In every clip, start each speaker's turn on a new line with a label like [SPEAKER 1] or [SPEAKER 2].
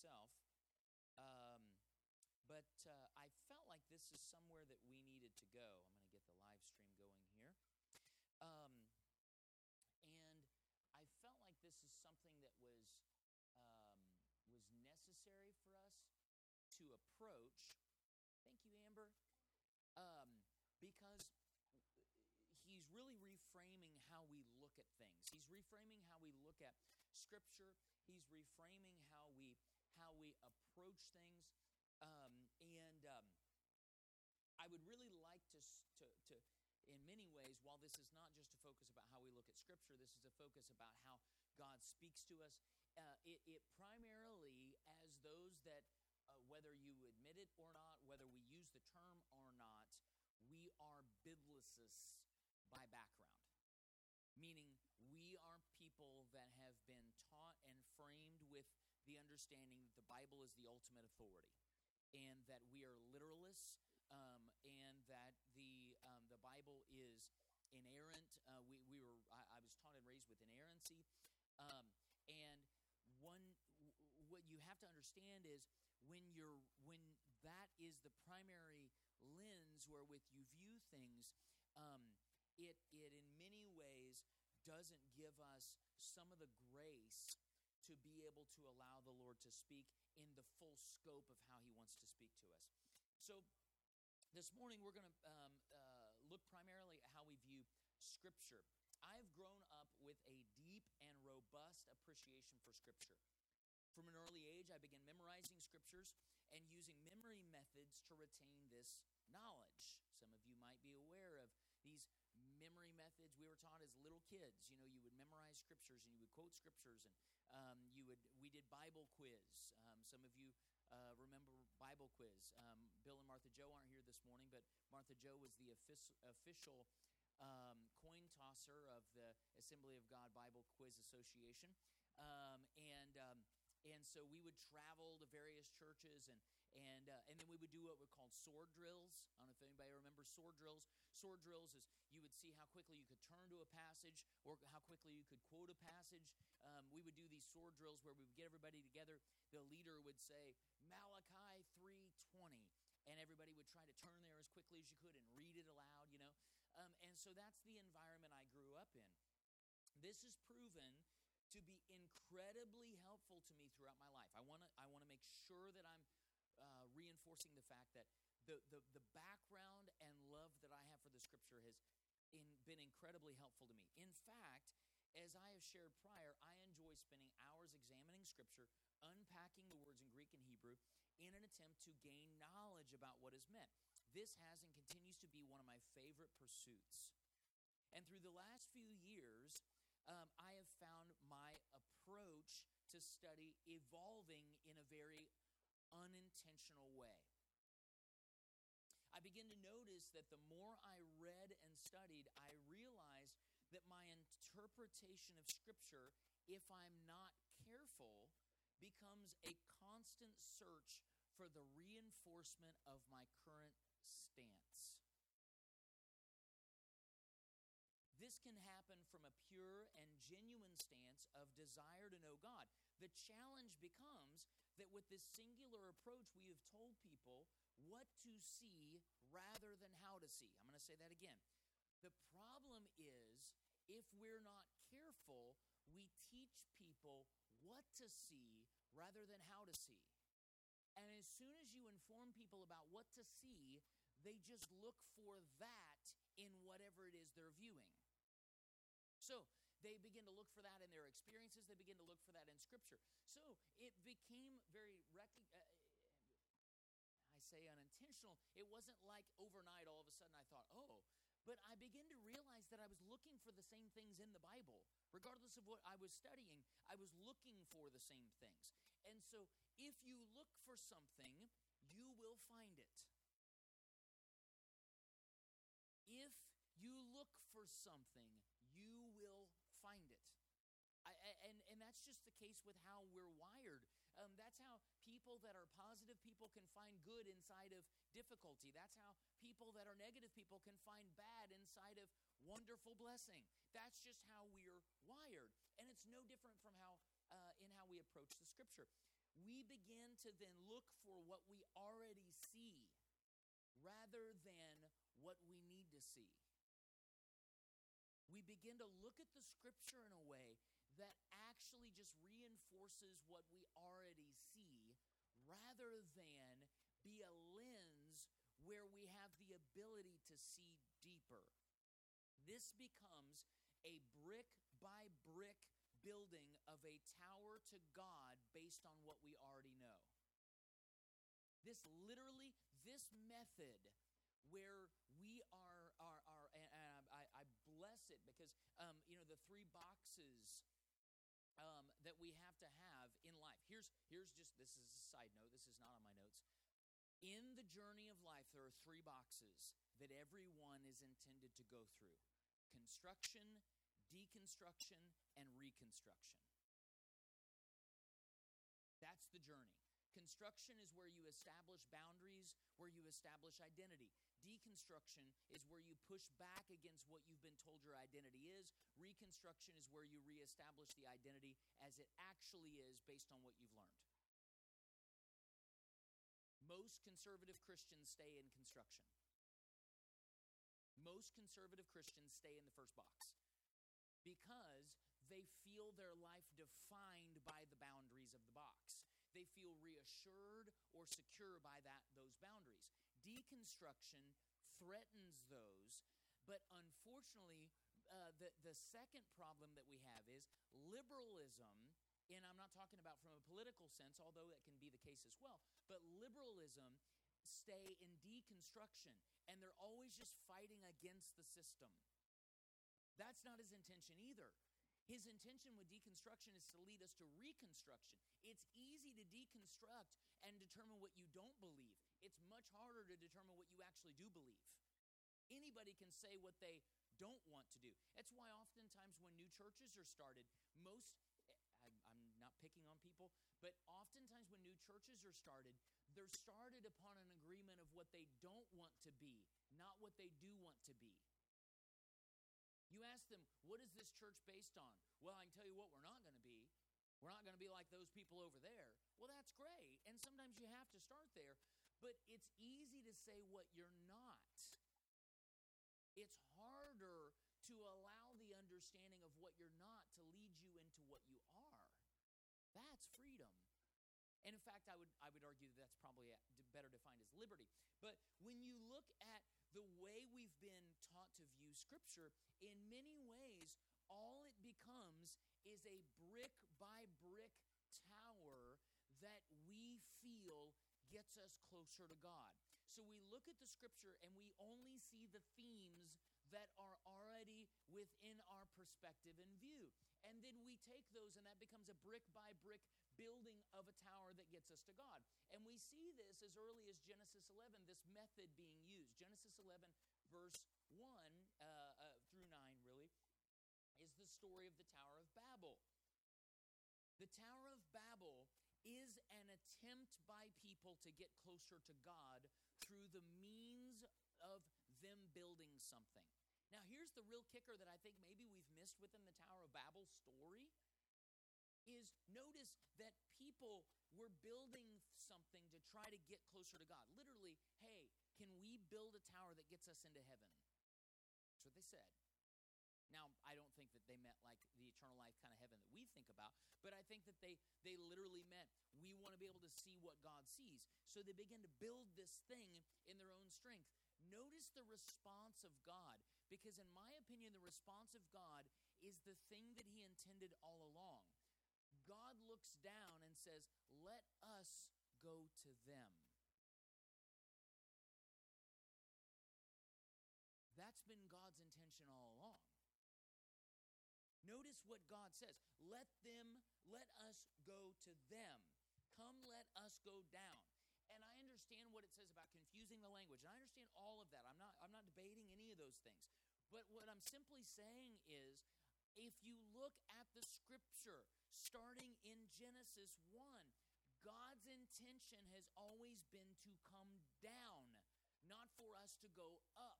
[SPEAKER 1] itself. Um, but uh, I felt like this is somewhere that we needed to go. I'm going to get the live stream going here. Um, and I felt like this is something that was um, was necessary for us to approach. Thank you, Amber. Um, because he's really reframing how we look at things. He's reframing how we look at Scripture. He's reframing how we how we approach things. Um, and um, I would really like to, to to in many ways, while this is not just a focus about how we look at Scripture, this is a focus about how God speaks to us. Uh, it, it primarily, as those that, uh, whether you admit it or not, whether we use the term or not, we are biblicists by background. Meaning, we are people that have been taught and framed with the understanding that the Bible is the ultimate authority and that we are literalists um, and that the um, the Bible is inerrant. Uh, we, we were I, I was taught and raised with inerrancy, um, and one w- what you have to understand is when you're when that is the primary lens wherewith you view things, um, it it in many ways doesn't give us some of the grace to be able to allow the Lord to speak in the full scope of how He wants to speak to us. So, this morning we're going to um, uh, look primarily at how we view Scripture. I've grown up with a deep and robust appreciation for Scripture. From an early age, I began memorizing scriptures and using memory methods to retain this knowledge. Some of you might be aware of these memory methods we were taught as little kids. You know, you would memorize scriptures and you would quote scriptures, and um, you would. We did Bible quiz. Um, some of you uh, remember Bible quiz. Um, Bill and Martha Joe aren't here this morning, but Martha Joe was the offic- official um, coin tosser of the Assembly of God Bible Quiz Association, um, and um, and so we would travel to various churches and and uh, and then we would do what we called sword drills. I don't know if anybody remembers sword drills. Sword drills is you would see how quickly you could turn to a passage or how quickly you could quote a passage. Um, we would do these sword drills where we would get everybody together. The leader would say Malachi three twenty, and everybody would try to turn there as quickly as you could and read it aloud. You know, um, and so that's the environment I grew up in. This is proven to be incredibly helpful to me throughout my life. I want to I want to make sure that I'm uh, reinforcing the fact that the, the the background and love that I have for the scripture has in, been incredibly helpful to me. In fact, as I have shared prior, I enjoy spending hours examining scripture, unpacking the words in Greek and Hebrew in an attempt to gain knowledge about what is meant. This has and continues to be one of my favorite pursuits. And through the last few years, um, I have found my approach to study evolving in a very unintentional way. I begin to notice that the more I read and studied, I realized that my interpretation of Scripture, if I'm not careful, becomes a constant search for the reinforcement of my current stance. Can happen from a pure and genuine stance of desire to know God. The challenge becomes that with this singular approach, we have told people what to see rather than how to see. I'm going to say that again. The problem is if we're not careful, we teach people what to see rather than how to see. And as soon as you inform people about what to see, they just look for that in whatever it is they're viewing. So they begin to look for that in their experiences. They begin to look for that in Scripture. So it became very rec- uh, I say unintentional. It wasn't like overnight all of a sudden I thought, oh, but I began to realize that I was looking for the same things in the Bible. Regardless of what I was studying, I was looking for the same things. And so, if you look for something, you will find it. If you look for something, find it. I, and, and that's just the case with how we're wired. Um, that's how people that are positive people can find good inside of difficulty. That's how people that are negative people can find bad inside of wonderful blessing. That's just how we're wired. And it's no different from how uh, in how we approach the scripture. We begin to then look for what we already see rather than what we need to see. We begin to look at the scripture in a way that actually just reinforces what we already see rather than be a lens where we have the ability to see deeper. This becomes a brick by brick building of a tower to God based on what we already know. This literally, this method where we are, are, are and I, I bless it because, um, you know, the three boxes um, that we have to have in life. Here's here's just this is a side note. This is not on my notes. In the journey of life, there are three boxes that everyone is intended to go through: construction, deconstruction, and reconstruction. Construction is where you establish boundaries, where you establish identity. Deconstruction is where you push back against what you've been told your identity is. Reconstruction is where you reestablish the identity as it actually is based on what you've learned. Most conservative Christians stay in construction. Most conservative Christians stay in the first box because they feel their life defined by the boundaries of the box. They feel reassured or secure by that those boundaries. Deconstruction threatens those, but unfortunately, uh, the, the second problem that we have is liberalism, and I'm not talking about from a political sense, although that can be the case as well, but liberalism stay in deconstruction, and they're always just fighting against the system. That's not his intention either. His intention with deconstruction is to lead us to reconstruction. It's easy to deconstruct and determine what you don't believe. It's much harder to determine what you actually do believe. Anybody can say what they don't want to do. That's why oftentimes when new churches are started, most eh, I'm not picking on people, but oftentimes when new churches are started, they're started upon an agreement of what they don't want to be, not what they do want to be. You ask them, what is this church based on? Well, I can tell you what we're not going to be. We're not going to be like those people over there. Well, that's great. And sometimes you have to start there. But it's easy to say what you're not. It's harder to allow the understanding of what you're not to lead you into what you are. That's freedom. And in fact, I would, I would argue that that's probably uh, better defined as liberty. But when you look at the way we've been taught to view Scripture, in many ways, all it becomes is a brick by brick tower that we feel gets us closer to God. So we look at the Scripture and we only see the themes that are already within our perspective and view. And then we take those, and that becomes a brick by brick building of a tower that gets us to God. And we see this as early as Genesis 11, this method being used. Genesis 11, verse 1 uh, uh, through 9, really, is the story of the Tower of Babel. The Tower of Babel is an attempt by people to get closer to God through the means of them building something. Now, here's the real kicker that I think maybe we've missed within the Tower of Babel story is notice that people were building something to try to get closer to God. Literally, hey, can we build a tower that gets us into heaven? That's what they said. Now, I don't think that they meant like the eternal life kind of heaven that we think about, but I think that they they literally meant we want to be able to see what God sees. So they begin to build this thing in their own strength. Notice the response of God, because in my opinion, the response of God is the thing that He intended all along. God looks down and says, Let us go to them. That's been God's intention all along. Notice what God says. Let them, let us go to them. Come, let us go down. And I understand what it says about confusing the language. And I understand all of that. I'm not I'm not debating any of those things. But what I'm simply saying is if you look at the scripture starting in Genesis 1, God's intention has always been to come down, not for us to go up.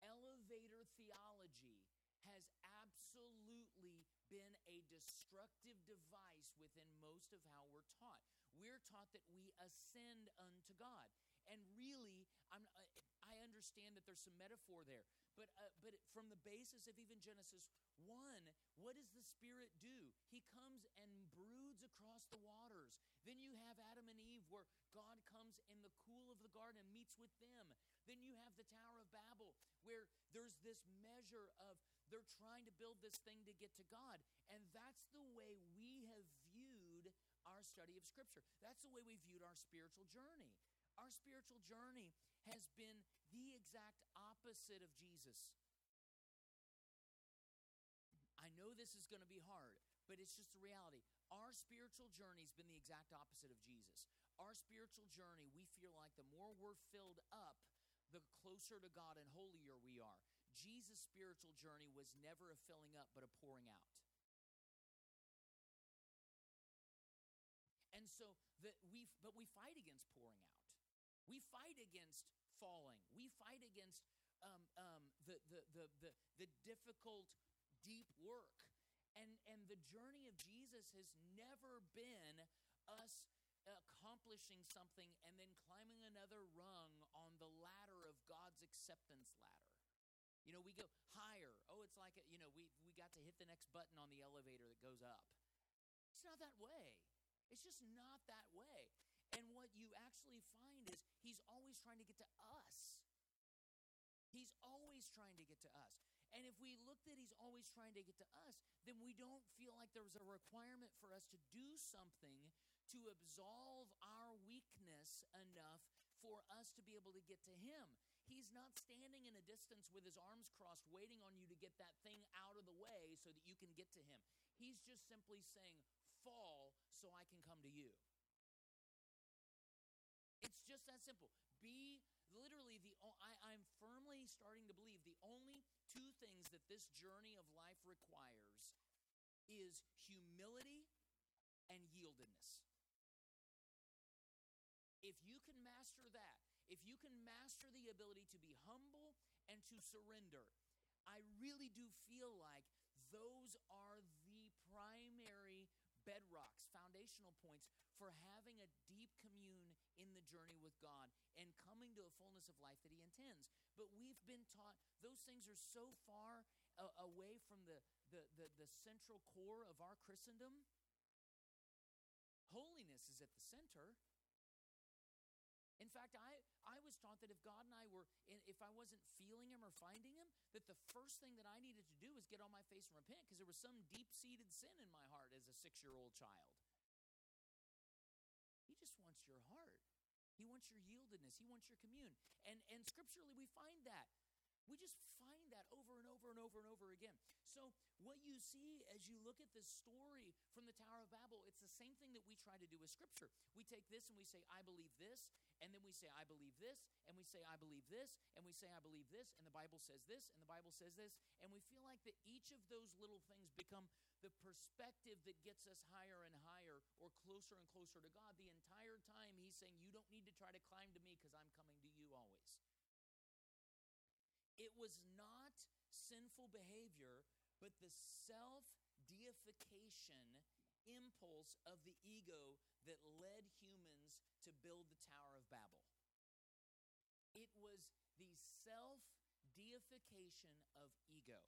[SPEAKER 1] Elevator theology has absolutely been a destructive device within most of how we're taught. We're taught that we ascend unto God. And really, I'm, I understand that there's some metaphor there, but uh, but from the basis of even Genesis one, what does the Spirit do? He comes and broods across the waters. Then you have Adam and Eve, where God comes in the cool of the garden and meets with them. Then you have the Tower of Babel, where there's this measure of they're trying to build this thing to get to God. And that's the way we have viewed our study of Scripture. That's the way we viewed our spiritual journey. Our spiritual journey has been the exact opposite of Jesus. I know this is going to be hard, but it's just the reality. Our spiritual journey has been the exact opposite of Jesus. Our spiritual journey, we feel like the more we're filled up, the closer to God and holier we are. Jesus' spiritual journey was never a filling up, but a pouring out. And so that we but we fight against pouring out. We fight against falling. We fight against um, um, the, the, the, the, the difficult, deep work. And, and the journey of Jesus has never been us accomplishing something and then climbing another rung on the ladder of God's acceptance ladder. You know, we go higher. Oh, it's like, a, you know, we, we got to hit the next button on the elevator that goes up. It's not that way. It's just not that way. And what you actually find is he's always trying to get to us. He's always trying to get to us. And if we look that he's always trying to get to us, then we don't feel like there's a requirement for us to do something to absolve our weakness enough for us to be able to get to him. He's not standing in a distance with his arms crossed, waiting on you to get that thing out of the way so that you can get to him. He's just simply saying, Fall so I can come to you. It's just that simple. Be literally the I, I'm firmly starting to believe the only two things that this journey of life requires is humility and yieldedness. If you can master that, if you can master the ability to be humble and to surrender, I really do feel like those are the primary bedrocks, foundational points for having a deep commune in the journey with God and coming to a fullness of life that He intends. But we've been taught those things are so far uh, away from the, the, the, the central core of our Christendom. Holiness is at the center. In fact, I, Taught that if God and I were, if I wasn't feeling Him or finding Him, that the first thing that I needed to do was get on my face and repent because there was some deep seated sin in my heart as a six year old child. He just wants your heart. He wants your yieldedness. He wants your commune. And and scripturally we find that. We just find that over and over and over and over again. So, what you see as you look at this story from the Tower of Babel, it's the same thing that we try to do with Scripture. We take this and we say, I believe this, and then we say, I believe this, and we say, I believe this, and we say, I believe this, and the Bible says this, and the Bible says this, and we feel like that each of those little things become the perspective that gets us higher and higher or closer and closer to God. The entire time, He's saying, You don't need to try to climb to me because I'm coming to you. It was not sinful behavior, but the self deification impulse of the ego that led humans to build the Tower of Babel. It was the self deification of ego.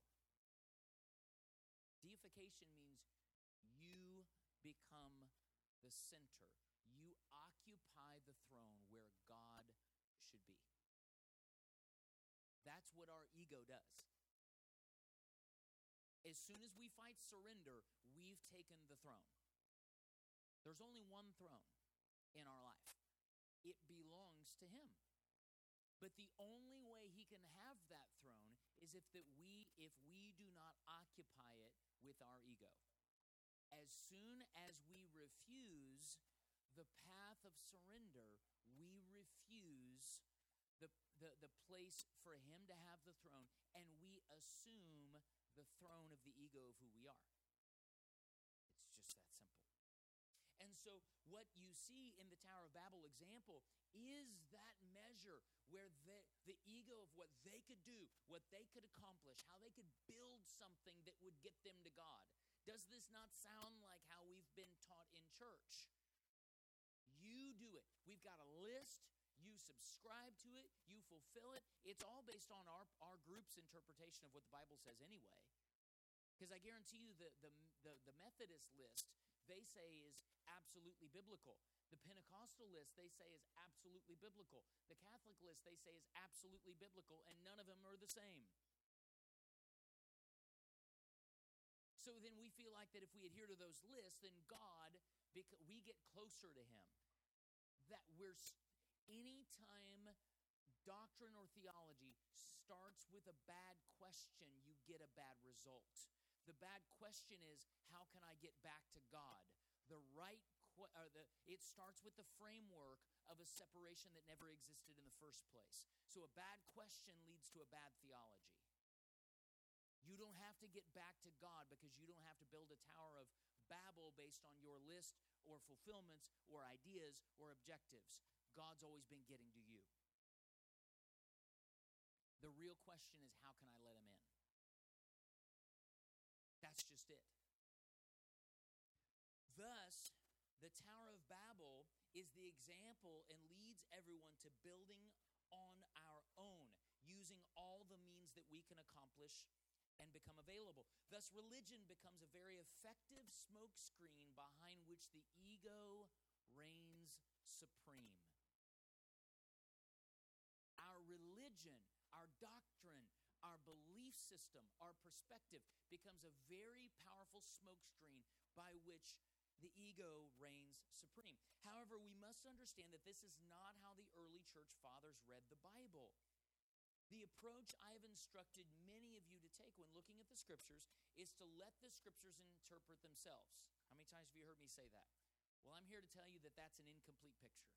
[SPEAKER 1] Deification means you become the center, you occupy the throne where God should be. That's what our ego does. As soon as we fight surrender, we've taken the throne. There's only one throne in our life, it belongs to Him. But the only way He can have that throne is if that we if we do not occupy it with our ego. As soon as we refuse the path of surrender, we refuse the, the, the place for him to have the throne, and we assume the throne of the ego of who we are. It's just that simple. And so, what you see in the Tower of Babel example is that measure where the, the ego of what they could do, what they could accomplish, how they could build something that would get them to God. Does this not sound like how we've been taught in church? You do it. We've got subscribe to it. You fulfill it. It's all based on our, our group's interpretation of what the Bible says anyway. Because I guarantee you the, the, the, the Methodist list, they say is absolutely biblical. The Pentecostal list, they say, is absolutely biblical. The Catholic list, they say, is absolutely biblical, and none of them are the same. So then we feel like that if we adhere to those lists, then God, we get closer to Him. That we're, anytime doctrine or theology starts with a bad question, you get a bad result. The bad question is, how can I get back to God? The right the, it starts with the framework of a separation that never existed in the first place. So a bad question leads to a bad theology. You don't have to get back to God because you don't have to build a tower of Babel based on your list or fulfillments or ideas or objectives. God's always been getting to you. The real question is how can I let him in? That's just it. Thus, the Tower of Babel is the example and leads everyone to building on our own, using all the means that we can accomplish and become available. Thus, religion becomes a very effective smokescreen behind which the ego reigns supreme. Religion, our doctrine, our belief system, our perspective becomes a very powerful smokescreen by which the ego reigns supreme. However, we must understand that this is not how the early church fathers read the Bible. The approach I have instructed many of you to take when looking at the scriptures is to let the scriptures interpret themselves. How many times have you heard me say that? Well, I'm here to tell you that that's an incomplete picture.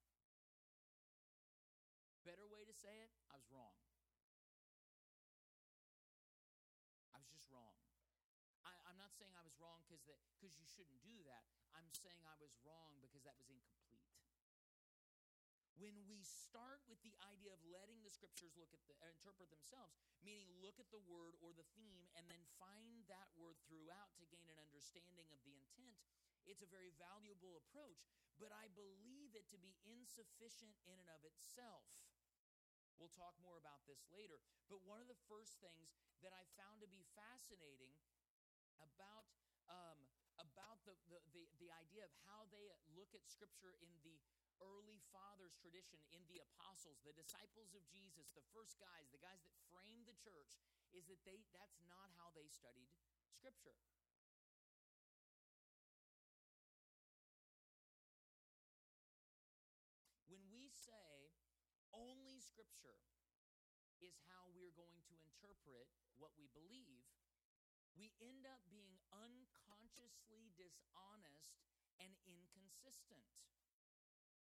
[SPEAKER 1] Better way to say it, I was wrong. I was just wrong. I, am not saying I was wrong because because you shouldn't do that. I'm saying I was wrong because that was incomplete. When we start with the idea of letting the scriptures look at the uh, interpret themselves, meaning look at the word or the theme and then find that word throughout to gain an understanding of the intent, it's a very valuable approach, but I believe it to be insufficient in and of itself. We'll talk more about this later. But one of the first things that I found to be fascinating about um, about the, the, the, the idea of how they look at Scripture in the early fathers tradition in the apostles the disciples of jesus the first guys the guys that framed the church is that they that's not how they studied scripture scripture is how we're going to interpret what we believe we end up being unconsciously dishonest and inconsistent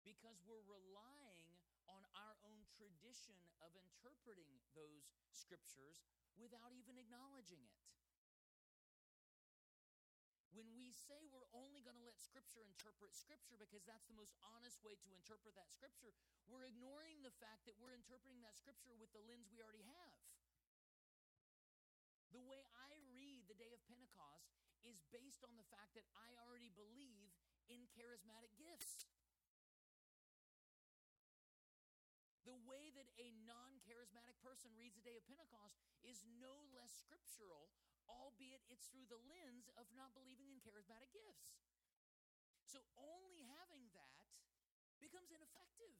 [SPEAKER 1] because we're relying on our own tradition of interpreting those scriptures without even acknowledging it. Say we're only going to let Scripture interpret Scripture because that's the most honest way to interpret that Scripture, we're ignoring the fact that we're interpreting that Scripture with the lens we already have. The way I read the day of Pentecost is based on the fact that I already believe in charismatic gifts. The way that a non charismatic person reads the day of Pentecost is no less scriptural, albeit it's through the lens of not believing in charismatic gifts. So only having that becomes ineffective.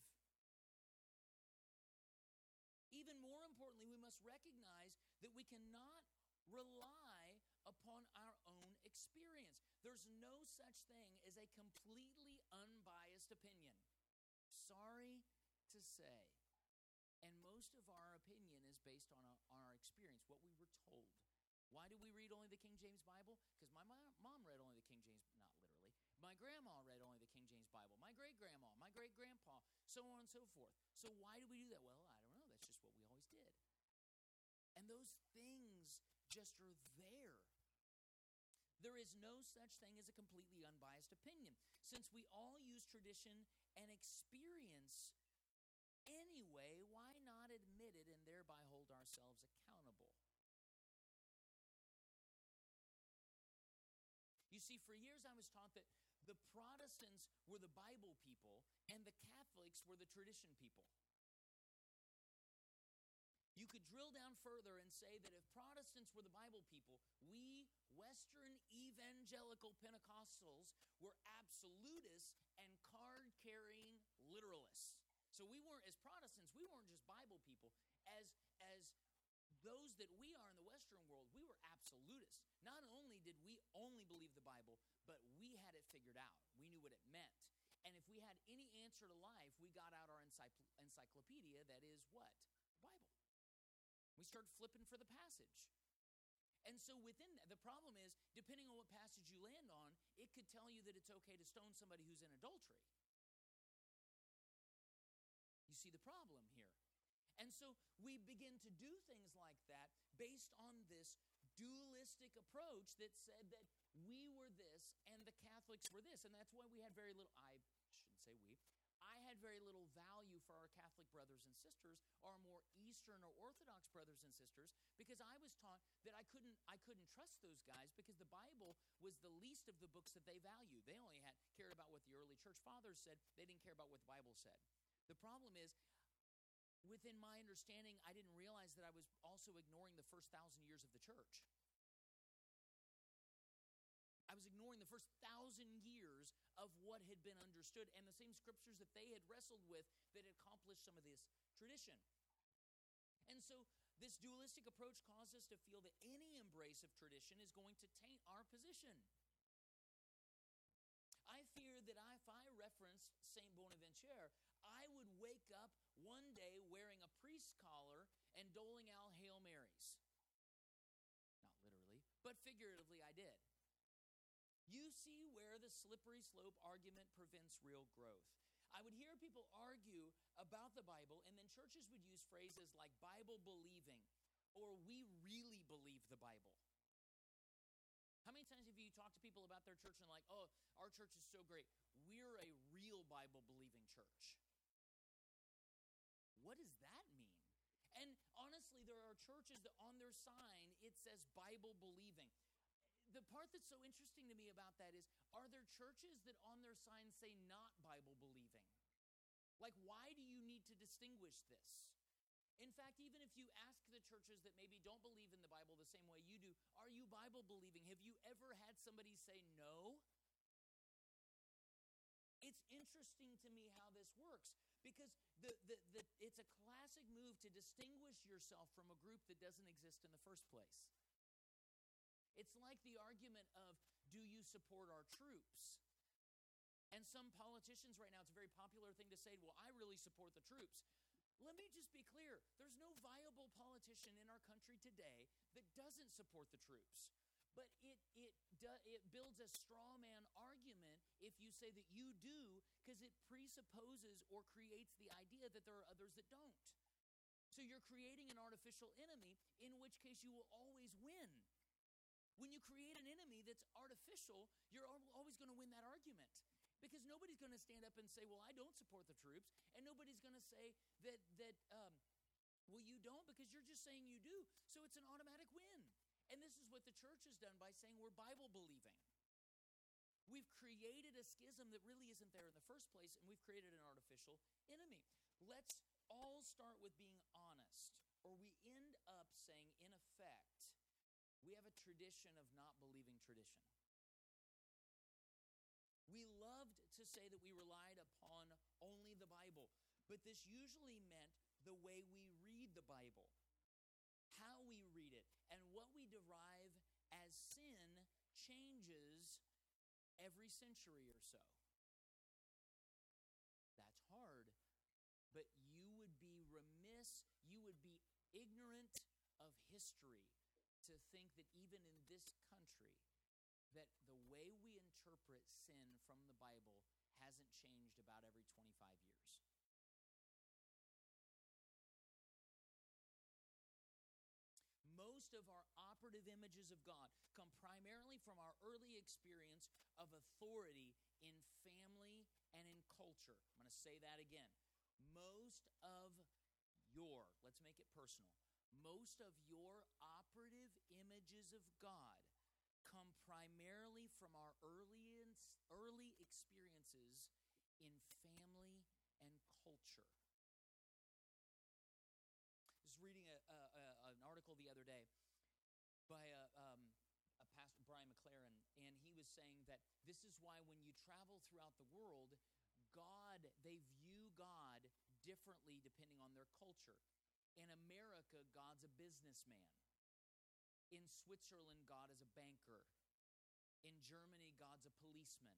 [SPEAKER 1] Even more importantly, we must recognize that we cannot rely upon our own experience. There's no such thing as a completely unbiased opinion. Sorry to say. And most of our opinion is based on, our experience, what we were told. Why do we read only the King James Bible? Because my mom, read only the King James, not literally. My grandma read only the King James Bible. My great grandma, my great grandpa, so on and so forth. So why do we do that? Well, I don't know. That's just what we always did. And those things just are there. There is no such thing as a completely unbiased opinion. Since we all use tradition and experience anyway, why not admit it and thereby hold ourselves accountable? See, for years I was taught that the Protestants were the Bible people and the Catholics were the tradition people. You could drill down further and say that if Protestants were the Bible people, we Western evangelical Pentecostals were absolutists and card carrying literalists. So we weren't, as Protestants, we weren't just Bible people. As, as those that we are in the Western world, we were absolutists. Not only did we only believe the Bible, but we had it figured out. We knew what it meant. And if we had any answer to life, we got out our encyclopedia that is what? The Bible. We started flipping for the passage. And so within that, the problem is, depending on what passage you land on, it could tell you that it's okay to stone somebody who's in adultery. You see the problem here. And so we begin to do things like that based on this dualistic approach that said that we were this and the Catholics were this. And that's why we had very little, I shouldn't say we, I had very little value for our Catholic brothers and sisters, our more Eastern or Orthodox brothers and sisters, because I was taught that I couldn't I couldn't trust those guys because the Bible was the least of the books that they valued. They only had cared about what the early church fathers said. They didn't care about what the Bible said. The problem is within my understanding, I didn't realize that I was also ignoring the first thousand years of the church. I was ignoring the first thousand years of what had been understood and the same scriptures that they had wrestled with that accomplished some of this tradition. And so, this dualistic approach caused us to feel that any embrace of tradition is going to taint our position. I fear that if I referenced St. Bonaventure, I would wake up one day wearing a priest's collar and doling out Hail Marys. Not literally, but figuratively, I did. You see where the slippery slope argument prevents real growth. I would hear people argue about the Bible, and then churches would use phrases like Bible believing or we really believe the Bible. How many times have you talked to people about their church and like, oh, our church is so great. We're a real Bible believing church. What does that mean? And honestly, there are churches that on their sign it says Bible believing the part that's so interesting to me about that is are there churches that on their sign say not Bible believing? Like, why do you need to distinguish this? In fact, even if you ask the churches that maybe don't believe in the Bible the same way you do, are you Bible believing? Have you ever had somebody say no? It's interesting to me how this works because the, the, the, it's a classic move to distinguish yourself from a group that doesn't exist in the first place. It's like the argument of do you support our troops? And some politicians right now, it's a very popular thing to say, well, I really support the troops. Let me just be clear there's no viable politician in our country today that doesn't support the troops. But it, it, it builds a straw man argument if you say that you do, because it presupposes or creates the idea that there are others that don't. So you're creating an artificial enemy, in which case you will always win. When you create an enemy that's artificial, you're always going to win that argument. Because nobody's going to stand up and say, Well, I don't support the troops. And nobody's going to say that, that um, well, you don't because you're just saying you do. So it's an automatic win. And this is what the church has done by saying we're Bible believing. We've created a schism that really isn't there in the first place, and we've created an artificial enemy. Let's all start with being honest, or we end up saying, in effect, we have a tradition of not believing tradition. We loved to say that we relied upon only the Bible, but this usually meant the way we read the Bible, how we read it, and what we derive as sin changes every century or so. That's hard, but you would be remiss, you would be ignorant of history to think that even in this country, that the way we interpret sin from the Bible hasn't changed about every 25 years. Most of our operative images of God come primarily from our early experience of authority in family and in culture. I'm going to say that again. Most of your, let's make it personal, most of your operative images of God come primarily from our early, early experiences in family and culture. I was reading a, a, a, an article the other day by a, um, a pastor, Brian McLaren, and he was saying that this is why when you travel throughout the world, God, they view God differently depending on their culture. In America, God's a businessman. In Switzerland, God is a banker. In Germany, God's a policeman.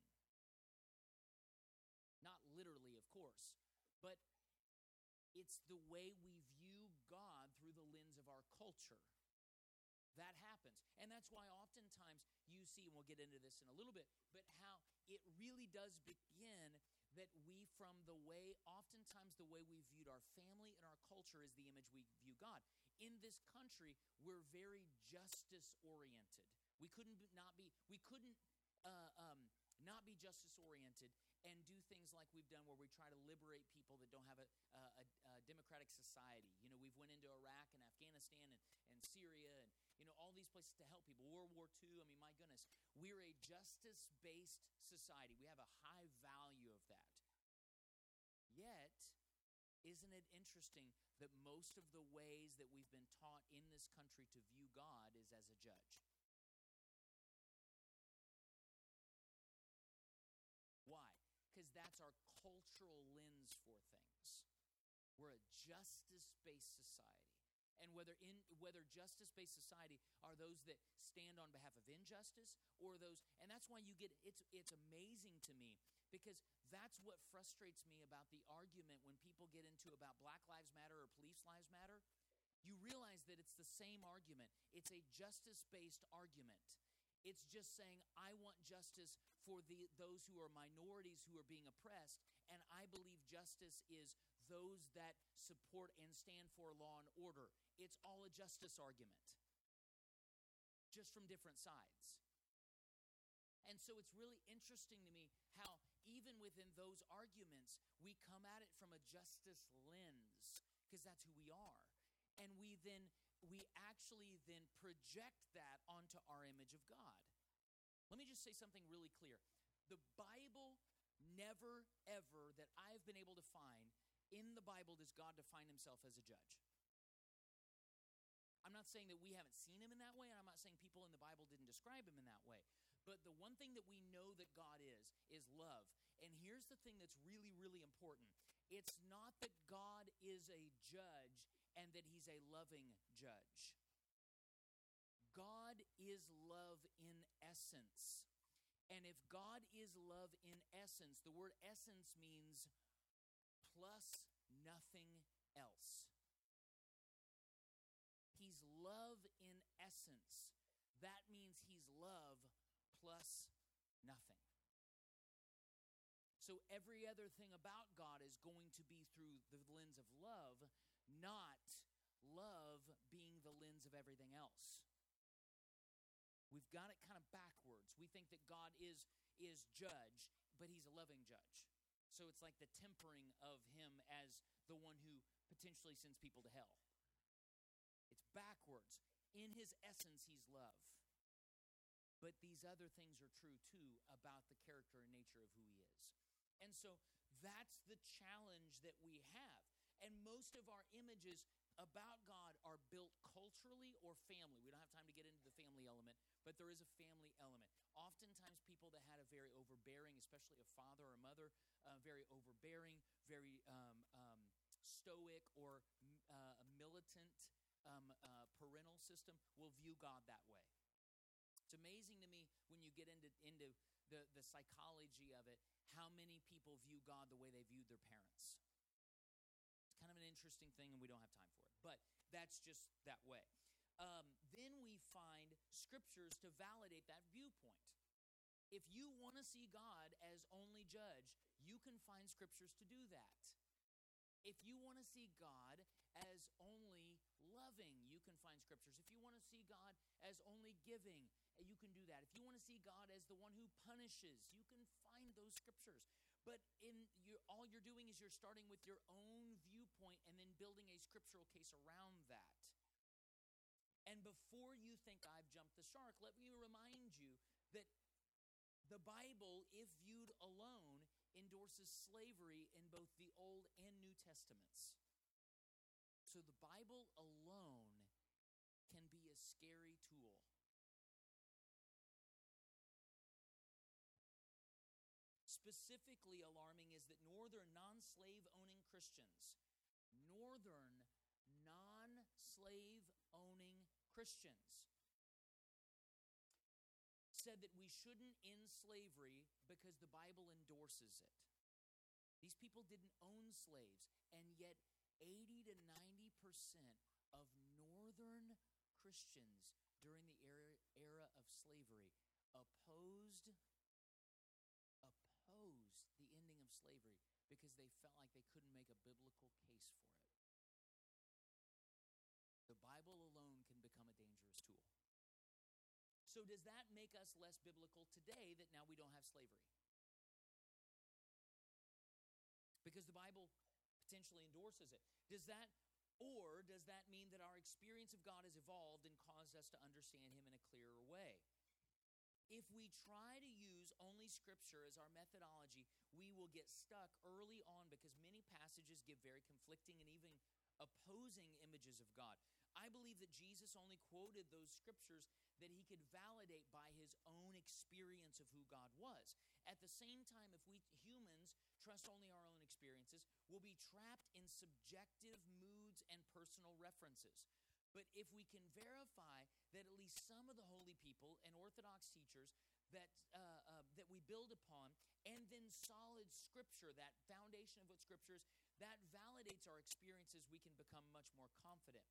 [SPEAKER 1] Not literally, of course, but it's the way we view God through the lens of our culture. That happens. And that's why oftentimes you see, and we'll get into this in a little bit, but how it really does begin that we, from the way, oftentimes the way we viewed our family and our culture is the image we view God. In this country, we're very justice oriented. We couldn't not be, we couldn't uh, um, not be justice oriented and do things like we've done where we try to liberate people that don't have a, a, a, democratic society you know we've went into iraq and afghanistan and, and syria and all these places to help people world war ii i mean my goodness we're a justice based society we have a high value of that yet isn't it interesting that most of the ways that we've been taught in this country to view god is as a judge Why? because that's our cultural lens for things. We're a justice based society. And whether in whether justice-based society are those that stand on behalf of injustice or those and that's why you get it's it's amazing to me because that's what frustrates me about the argument when people get into about black lives matter or police lives matter you realize that it's the same argument it's a justice-based argument it's just saying, I want justice for the, those who are minorities who are being oppressed. And I believe justice is those that support and stand for law and order. It's all a justice argument, just from different sides. And so it's really interesting to me how, even within those arguments, we come at it from a justice lens, because that's who we are. And we then we actually then project that onto our image of God. Let me just say something really clear. The Bible never, ever, that I've been able to find, in the Bible does God define himself as a judge. I'm not saying that we haven't seen him in that way, and I'm not saying people in the Bible didn't describe him in that way. But the one thing that we know that God is, is love. And here's the thing that's really, really important it's not that God is a judge and that he's a loving judge. God is love in essence. And if God is love in essence, the word essence means plus nothing else. He's love in essence. That means he's love plus nothing. So every other thing about God is going to be through the lens of love, not love being the lens of everything else. We've got it kind of backwards. We think that God is is judge, but he's a loving judge. So it's like the tempering of him as the one who potentially sends people to hell. It's backwards. In his essence, he's love. But these other things are true too about the character and nature of who he is. And so that's the challenge that we have. And most of our images about God are built culturally or family. We don't have time to get into the family element, but there is a family element. Oftentimes, people that had a very overbearing, especially a father or mother, uh, very overbearing, very um, um, stoic or uh, militant um, uh, parental system will view God that way. It's amazing to me when you get into, into the, the psychology of it, how many people view God the way they viewed their parents interesting thing, and we don't have time for it. But that's just that way. Um, then we find scriptures to validate that viewpoint. If you want to see God as only judge, you can find scriptures to do that. If you want to see God as only loving, you can find scriptures. If you want to see God as only giving, you can do that. If you want to see God as the one who punishes, you can find those scriptures. But in your, all you're doing is you're starting with your own viewpoint and then building a scriptural case around that. And before you think I've jumped the shark, let me remind you that the Bible, if viewed alone, endorses slavery in both the Old and New Testaments. So the Bible alone can be a scary tool. Specifically alarming is that northern non slave owning Christians, northern non slave owning Christians, said that we shouldn't end slavery because the Bible endorses it. These people didn't own slaves, and yet 80 to 90 percent of northern Christians during the era, era of slavery opposed opposed the ending of slavery because they felt like they couldn't make a biblical case for it. The Bible alone can become a dangerous tool. So, does that make us less biblical today that now we don't have slavery? Because the Bible potentially endorses it. Does that, or does that mean that our experience of God has evolved and caused us to understand Him in a clearer way? If we try to use only Scripture as our methodology, we will get stuck early on because many passages give very conflicting and even opposing images of God. I believe that Jesus only quoted those scriptures that he could validate by his own experience of who God was. At the same time, if we humans trust only our own experiences, we'll be trapped in subjective moods and personal references. But if we can verify that at least some of the holy people and Orthodox teachers that uh, uh, that we build upon, and then solid Scripture, that foundation of what Scripture is, that validates our experiences, we can become much more confident.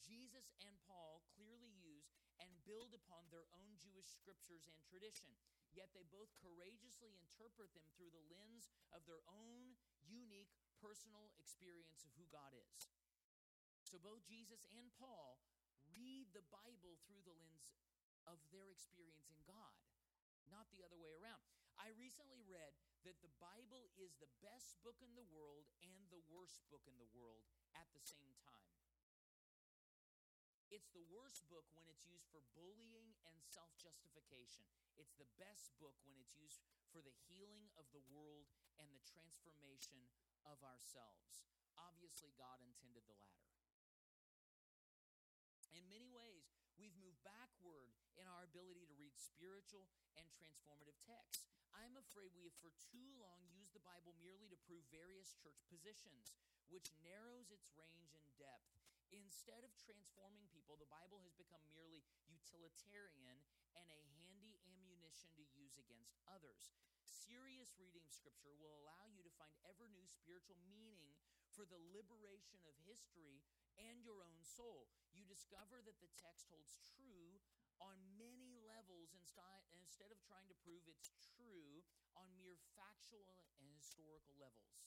[SPEAKER 1] Jesus and Paul clearly use and build upon their own Jewish scriptures and tradition, yet they both courageously interpret them through the lens of their own unique personal experience of who God is. So both Jesus and Paul read the Bible through the lens of their experience in God, not the other way around. I recently read that the Bible is the best book in the world and the worst book in the world at the same time. It's the worst book when it's used for bullying and self justification. It's the best book when it's used for the healing of the world and the transformation of ourselves. Obviously, God intended the latter. In many ways, we've moved backward in our ability to read spiritual and transformative texts. I'm afraid we have for too long used the Bible merely to prove various church positions, which narrows its range and depth. Instead of transforming people, the Bible has become merely utilitarian and a handy ammunition to use against others. Serious reading of Scripture will allow you to find ever new spiritual meaning for the liberation of history and your own soul. You discover that the text holds true on many levels instead of trying to prove it's true on mere factual and historical levels.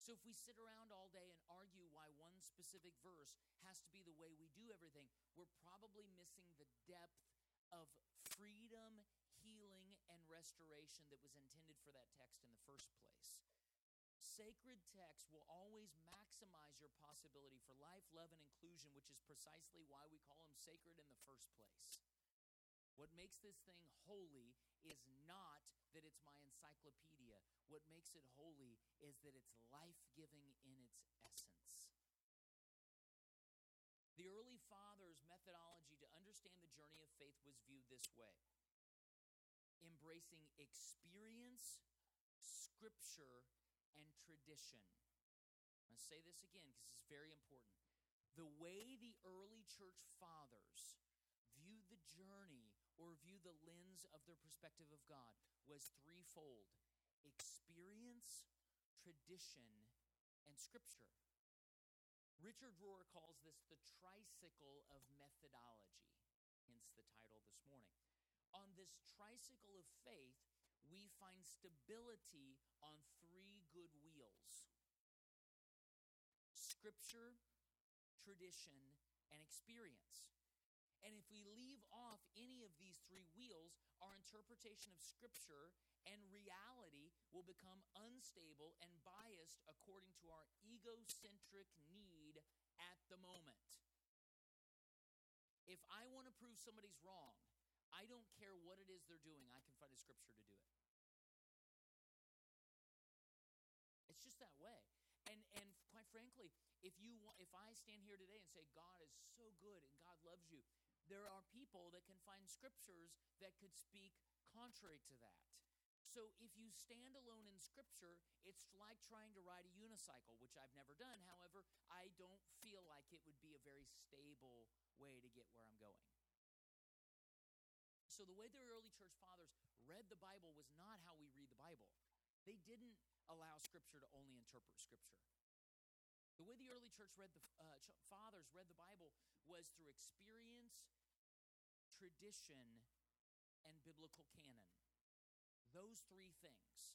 [SPEAKER 1] So if we sit around all day and argue why one specific verse has to be the way we do everything, we're probably missing the depth of freedom, healing, and restoration that was intended for that text in the first place. Sacred text will always maximize your possibility for life, love, and inclusion, which is precisely why we call them sacred in the first place. What makes this thing holy is not that it's my encyclopedia. What makes it holy is that it's life giving in its essence. The early fathers' methodology to understand the journey of faith was viewed this way embracing experience, scripture, and tradition. I'm going to say this again because it's very important. The way the early church fathers viewed the journey or view the lens of their perspective of God was threefold experience, tradition, and scripture. Richard Rohr calls this the tricycle of methodology, hence the title this morning. On this tricycle of faith, we find stability on scripture, tradition, and experience. And if we leave off any of these three wheels, our interpretation of Scripture and reality will become unstable and biased according to our egocentric need at the moment. If I want to prove somebody's wrong, I don't care what it is they're doing, I can find a Scripture to do it. It's just that way. And, and quite frankly, if you if I stand here today and say God is so good and God loves you, there are people that can find scriptures that could speak contrary to that. So if you stand alone in scripture, it's like trying to ride a unicycle, which I've never done. However, I don't feel like it would be a very stable way to get where I'm going. So the way the early church fathers read the Bible was not how we read the Bible. They didn't allow scripture to only interpret scripture. The way the early church read the uh, fathers read the Bible was through experience, tradition, and biblical canon. Those three things.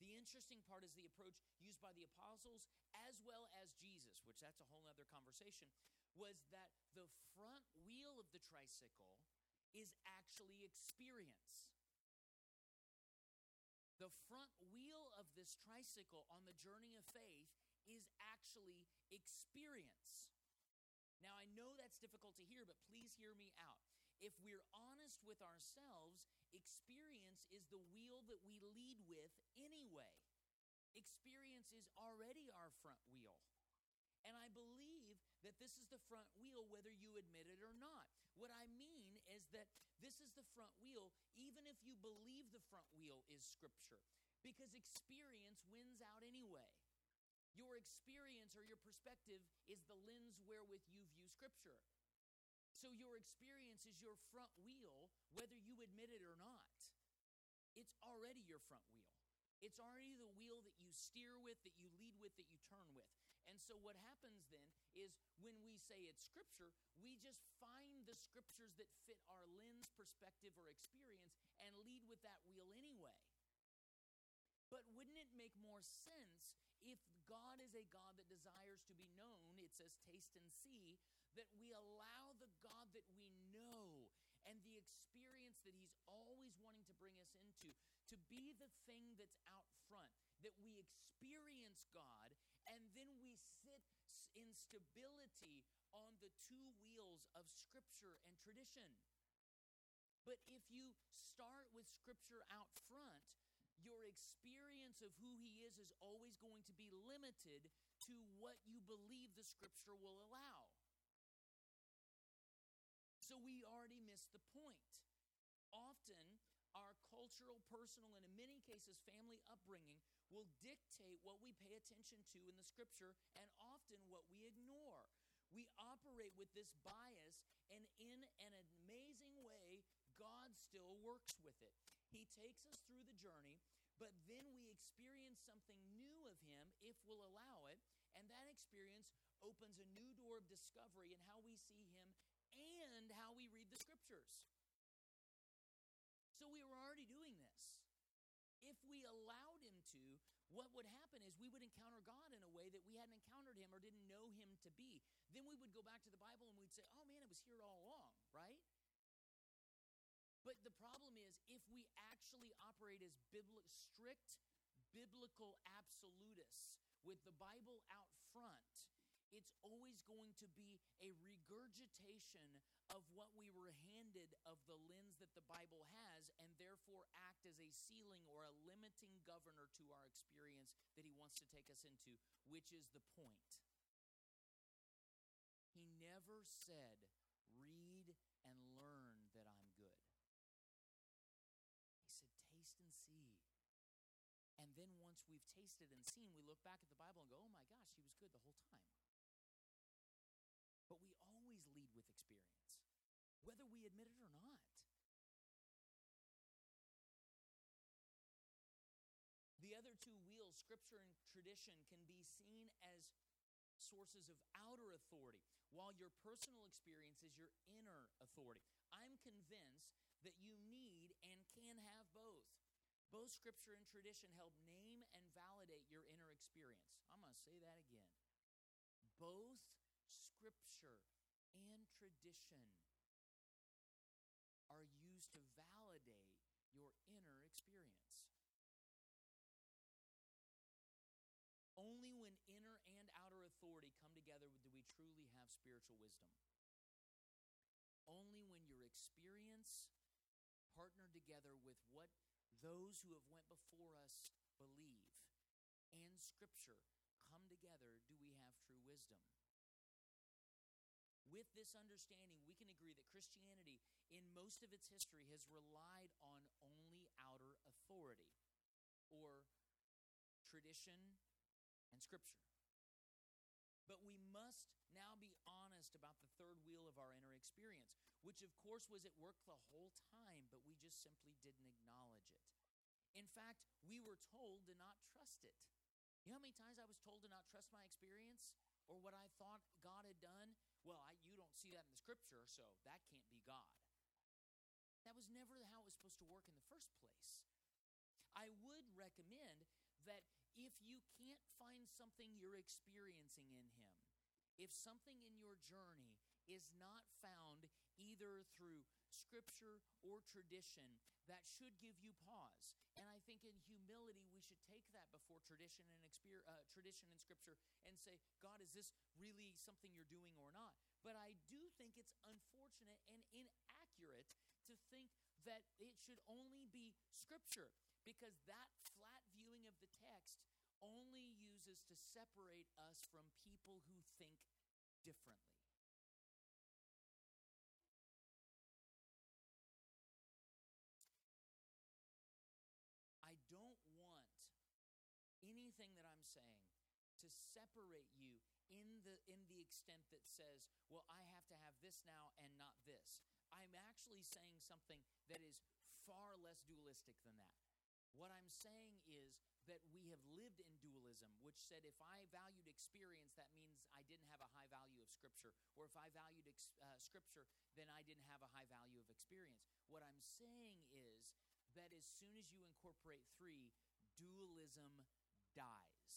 [SPEAKER 1] The interesting part is the approach used by the apostles as well as Jesus, which that's a whole other conversation, was that the front wheel of the tricycle is actually experience. The front wheel of this tricycle on the journey of faith is actually experience. Now, I know that's difficult to hear, but please hear me out. If we're honest with ourselves, experience is the wheel that we lead with anyway. Experience is already our front wheel. And I believe that this is the front wheel whether you admit it or not. What I mean is that this is the front wheel, even if you believe the front wheel is Scripture, because experience wins out anyway. Your experience or your perspective is the lens wherewith you view Scripture. So your experience is your front wheel, whether you admit it or not. It's already your front wheel. It's already the wheel that you steer with, that you lead with, that you turn with. And so what happens then is when we say it's scripture, we just find the scriptures that fit our lens, perspective, or experience and lead with that wheel anyway. But wouldn't it make more sense if God is a God that desires to be known, it says, taste and see, that we allow the God that we know and the experience that He's always wanting to bring us into to be the thing that's out front, that we experience God and then we sit in stability on the two wheels of Scripture and tradition. But if you start with Scripture out front, your experience of who he is is always going to be limited to what you believe the scripture will allow. So we already missed the point. Often, our cultural, personal, and in many cases, family upbringing will dictate what we pay attention to in the scripture and often what we ignore. We operate with this bias, and in an amazing way, God still works with it. He takes us through the journey, but then we experience something new of Him if we'll allow it. And that experience opens a new door of discovery in how we see Him and how we read the scriptures. So we were already doing this. If we allowed Him to, what would happen is we would encounter God in a way that we hadn't encountered Him or didn't know Him to be. Then we would go back to the Bible and we'd say, oh man, it was here all along, right? But the problem is, if we actually operate as bibli- strict biblical absolutists with the Bible out front, it's always going to be a regurgitation of what we were handed of the lens that the Bible has, and therefore act as a ceiling or a limiting governor to our experience that He wants to take us into, which is the point. He never said, read and learn then once we've tasted and seen, we look back at the Bible and go, oh my gosh, he was good the whole time. But we always lead with experience, whether we admit it or not. The other two wheels, scripture and tradition, can be seen as sources of outer authority, while your personal experience is your inner authority. I'm convinced that you need and can have both. Both scripture and tradition help name and validate your inner experience. I'm going to say that again. Both scripture and tradition are used to validate your inner experience. Only when inner and outer authority come together do we truly have spiritual wisdom. Only when your experience partnered together with what those who have went before us believe and scripture come together do we have true wisdom. With this understanding, we can agree that Christianity, in most of its history, has relied on only outer authority or tradition and scripture. But we must now be honest about the third wheel of our inner experience, which of course was at work the whole time, but we just simply didn't acknowledge it. In fact, we were told to not trust it. You know how many times I was told to not trust my experience or what I thought God had done? well, I, you don't see that in the scripture, so that can't be God. That was never how it was supposed to work in the first place. I would recommend that if you can't find something you're experiencing in Him, if something in your journey is not found either through scripture or tradition, that should give you pause. And I think in humility, we should take that before tradition and exper- uh, tradition and scripture and say, God, is this really something you're doing or not? But I do think it's unfortunate and inaccurate to think that it should only be scripture because that flat viewing of the text only uses to separate us from people who think differently. Anything that I'm saying to separate you in the in the extent that says, well, I have to have this now and not this. I'm actually saying something that is far less dualistic than that. What I'm saying is that we have lived in dualism, which said if I valued experience, that means I didn't have a high value of Scripture. Or if I valued ex- uh, Scripture, then I didn't have a high value of experience. What I'm saying is that as soon as you incorporate three, dualism dies.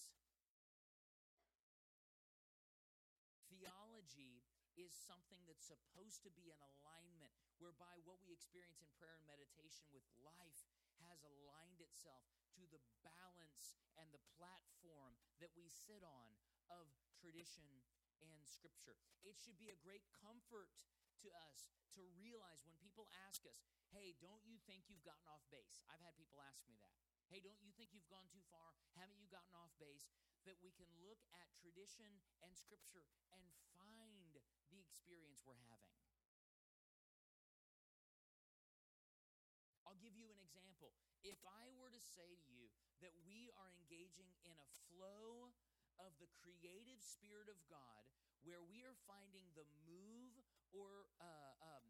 [SPEAKER 1] Theology is something that's supposed to be an alignment whereby what we experience in prayer and meditation with life has aligned itself to the balance and the platform that we sit on of tradition and scripture. It should be a great comfort to us to realize when people ask us, hey, don't you think you've gotten off base? I've had people ask me that. Hey, don't you think you've gone too far? Haven't you gotten off base? That we can look at tradition and scripture and find the experience we're having. I'll give you an example. If I were to say to you that we are engaging in a flow of the creative spirit of God where we are finding the move or, uh, um,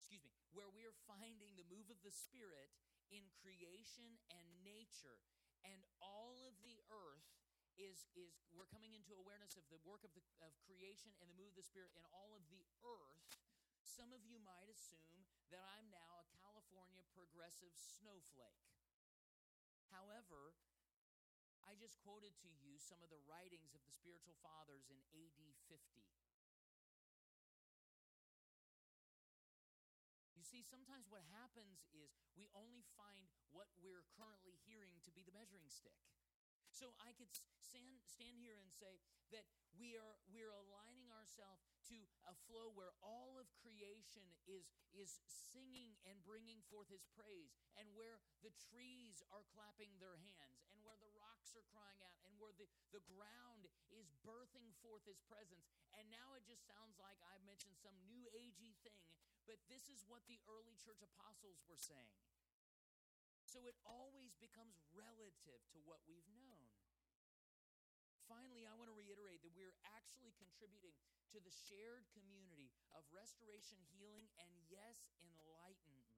[SPEAKER 1] excuse me, where we are finding the move of the Spirit in creation and nature. And all of the earth is is we're coming into awareness of the work of the of creation and the move of the spirit in all of the earth. Some of you might assume that i'm now a california progressive snowflake. However i just quoted to you some of the writings of the spiritual fathers in ad 50 you see, sometimes what happens is we only find what we're currently hearing to be the measuring stick. So I could stand, stand here and say that we are we're aligning ourselves to a flow where all of creation is is singing and bringing forth his praise and where the trees are clapping their hands and where the rocks are crying out and where the, the ground is birthing forth his presence and now it just sounds like I've mentioned some new agey thing but this is what the early church apostles were saying. So it always becomes relative to what we've known. Finally, I want to reiterate that we're actually contributing to the shared community of restoration, healing, and yes, enlightenment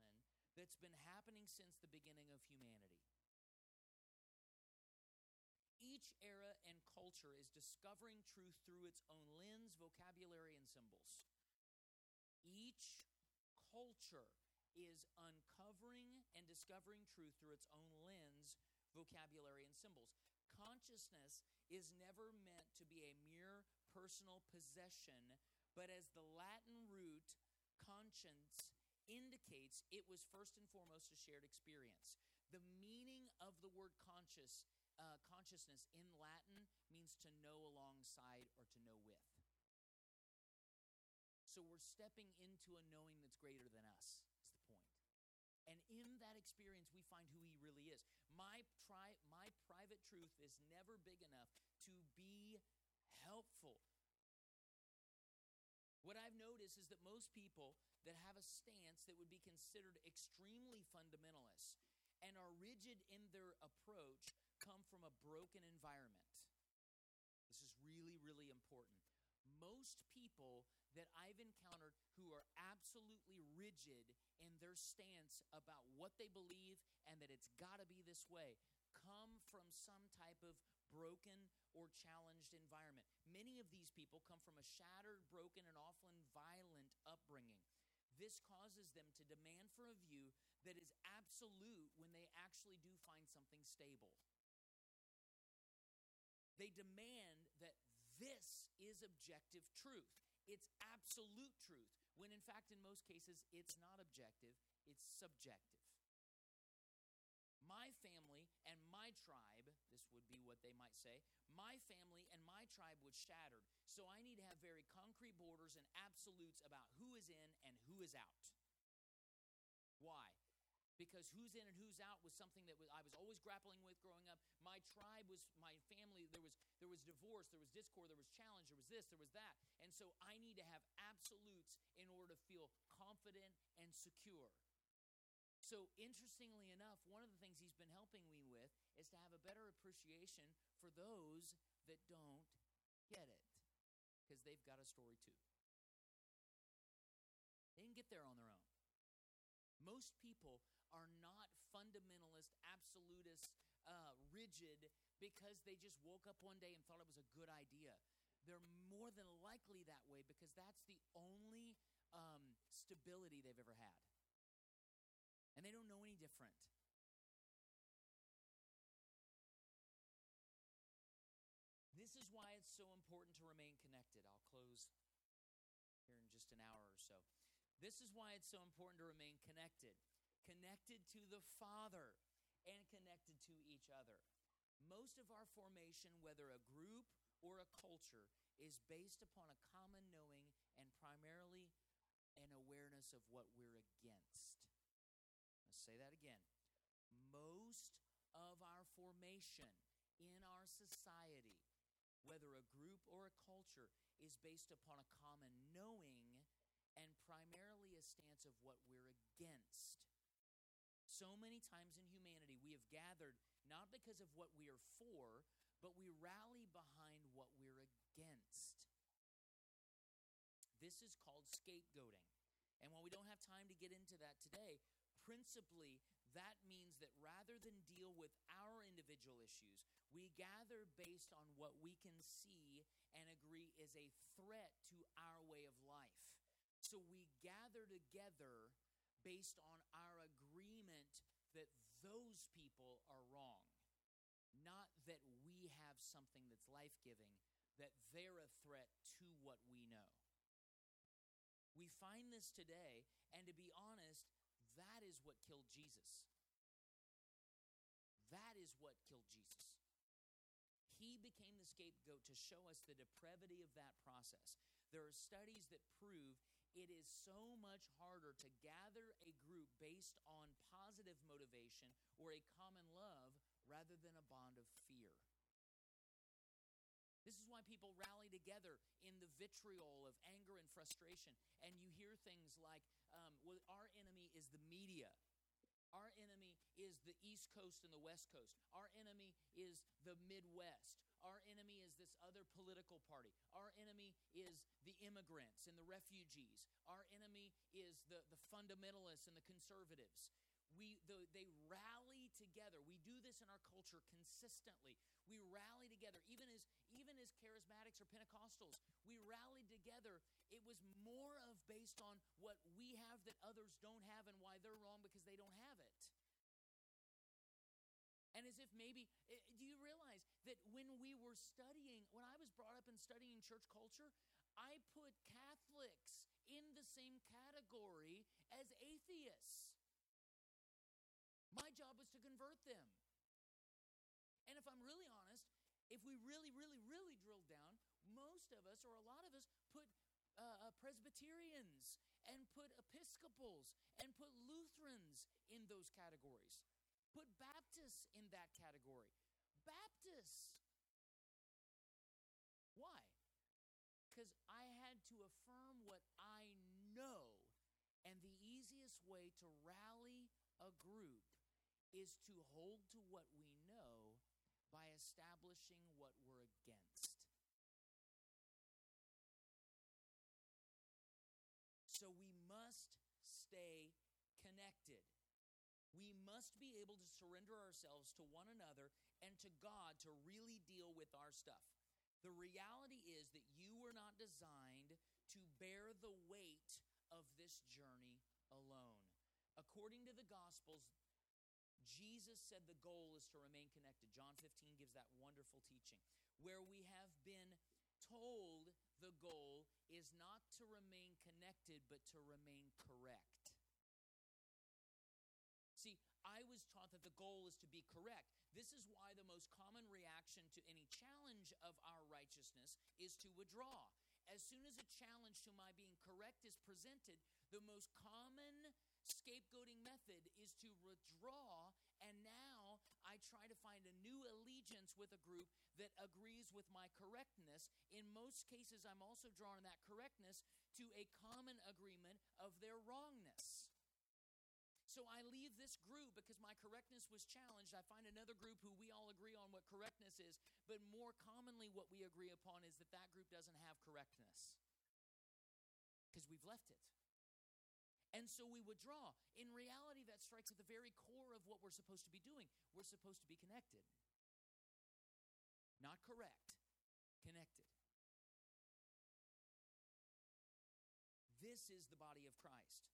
[SPEAKER 1] that's been happening since the beginning of humanity. each era and culture is discovering truth through its own lens, vocabulary, and symbols. Each culture is uncovering and discovering truth through its own lens, vocabulary, and symbols. Consciousness is never meant to be a mere personal possession, but as the Latin root conscience indicates, it was first and foremost a shared experience. The meaning of the word conscious, uh, consciousness in Latin means to know alongside or to know with. So we're stepping into a knowing that's greater than us, is the point. And in that experience, we find who he really is. My, tri- my private truth is never big enough to be helpful. What I've noticed is that most people that have a stance that would be considered extremely fundamentalist and are rigid in their approach come from a broken environment. This is really, really important. Most people that I've encountered who are absolutely rigid in their stance about what they believe and that it's got to be this way come from some type of broken or challenged environment. Many of these people come from a shattered, broken, and often violent upbringing. This causes them to demand for a view that is absolute when they actually do find something stable. They demand that this is objective truth. It's absolute truth, when in fact, in most cases, it's not objective, it's subjective. My family and my tribe, this would be what they might say, my family and my tribe was shattered. So I need to have very concrete borders and absolutes about who is in and who is out. Why? Because who's in and who's out was something that was, I was always grappling with growing up. My tribe was my family. There was there was divorce, there was discord, there was challenge, there was this, there was that. And so I need to have absolutes in order to feel confident and secure. So, interestingly enough, one of the things he's been helping me with is to have a better appreciation for those that don't get it because they've got a story too. They didn't get there on their own. Most people are not fundamentalist, absolutist, uh, rigid because they just woke up one day and thought it was a good idea. They're more than likely that way because that's the only um, stability they've ever had. And they don't know any different. This is why it's so important to remain connected. I'll close here in just an hour or so. This is why it's so important to remain connected. Connected to the Father and connected to each other. Most of our formation, whether a group or a culture, is based upon a common knowing and primarily an awareness of what we're against. Let's say that again. Most of our formation in our society, whether a group or a culture, is based upon a common knowing and primarily a stance of what we're against. So many times in humanity, we have gathered not because of what we are for, but we rally behind what we're against. This is called scapegoating. And while we don't have time to get into that today, principally, that means that rather than deal with our individual issues, we gather based on what we can see and agree is a threat to our way of life. So we gather together based on our agreement that those people are wrong, not that we have something that's life giving, that they're a threat to what we know. We find this today, and to be honest, that is what killed Jesus. That is what killed Jesus. He became the scapegoat to show us the depravity of that process. There are studies that prove it is so much harder to gather a group based on positive motivation or a common love rather than a bond of fear. This is why people rally together in the vitriol of anger and frustration. And you hear things like, um, well, our enemy is the media. Our enemy is the East Coast and the West Coast. Our enemy is the Midwest. Our enemy is this other political party. Our enemy is the immigrants and the refugees. Our enemy is the, the fundamentalists and the conservatives. we the, they rally together. We do this in our culture consistently. We rally together, even as even as charismatics or Pentecostals, we rallied together. It was more of based on what we have that others don't have and why they're wrong because they don't have it. And as if maybe, eh, do you realize that when we were studying, when I was brought up in studying church culture, I put Catholics in the same category as atheists. My job was to convert them. And if I'm really honest, if we really, really, really drilled down, most of us, or a lot of us, put uh, uh, Presbyterians and put Episcopals and put Lutherans in those categories. Put Baptists in that category. Baptists. Why? Because I had to affirm what I know. And the easiest way to rally a group is to hold to what we know by establishing what we're against. So we must stay connected. We must be able to surrender ourselves to one another and to God to really deal with our stuff. The reality is that you were not designed to bear the weight of this journey alone. According to the Gospels, Jesus said the goal is to remain connected. John 15 gives that wonderful teaching. Where we have been told the goal is not to remain connected, but to remain correct. That the goal is to be correct. This is why the most common reaction to any challenge of our righteousness is to withdraw. As soon as a challenge to my being correct is presented, the most common scapegoating method is to withdraw, and now I try to find a new allegiance with a group that agrees with my correctness. In most cases, I'm also drawing that correctness to a common agreement of their wrongness. So I leave this group because my correctness was challenged. I find another group who we all agree on what correctness is, but more commonly, what we agree upon is that that group doesn't have correctness because we've left it. And so we withdraw. In reality, that strikes at the very core of what we're supposed to be doing. We're supposed to be connected, not correct, connected. This is the body of Christ.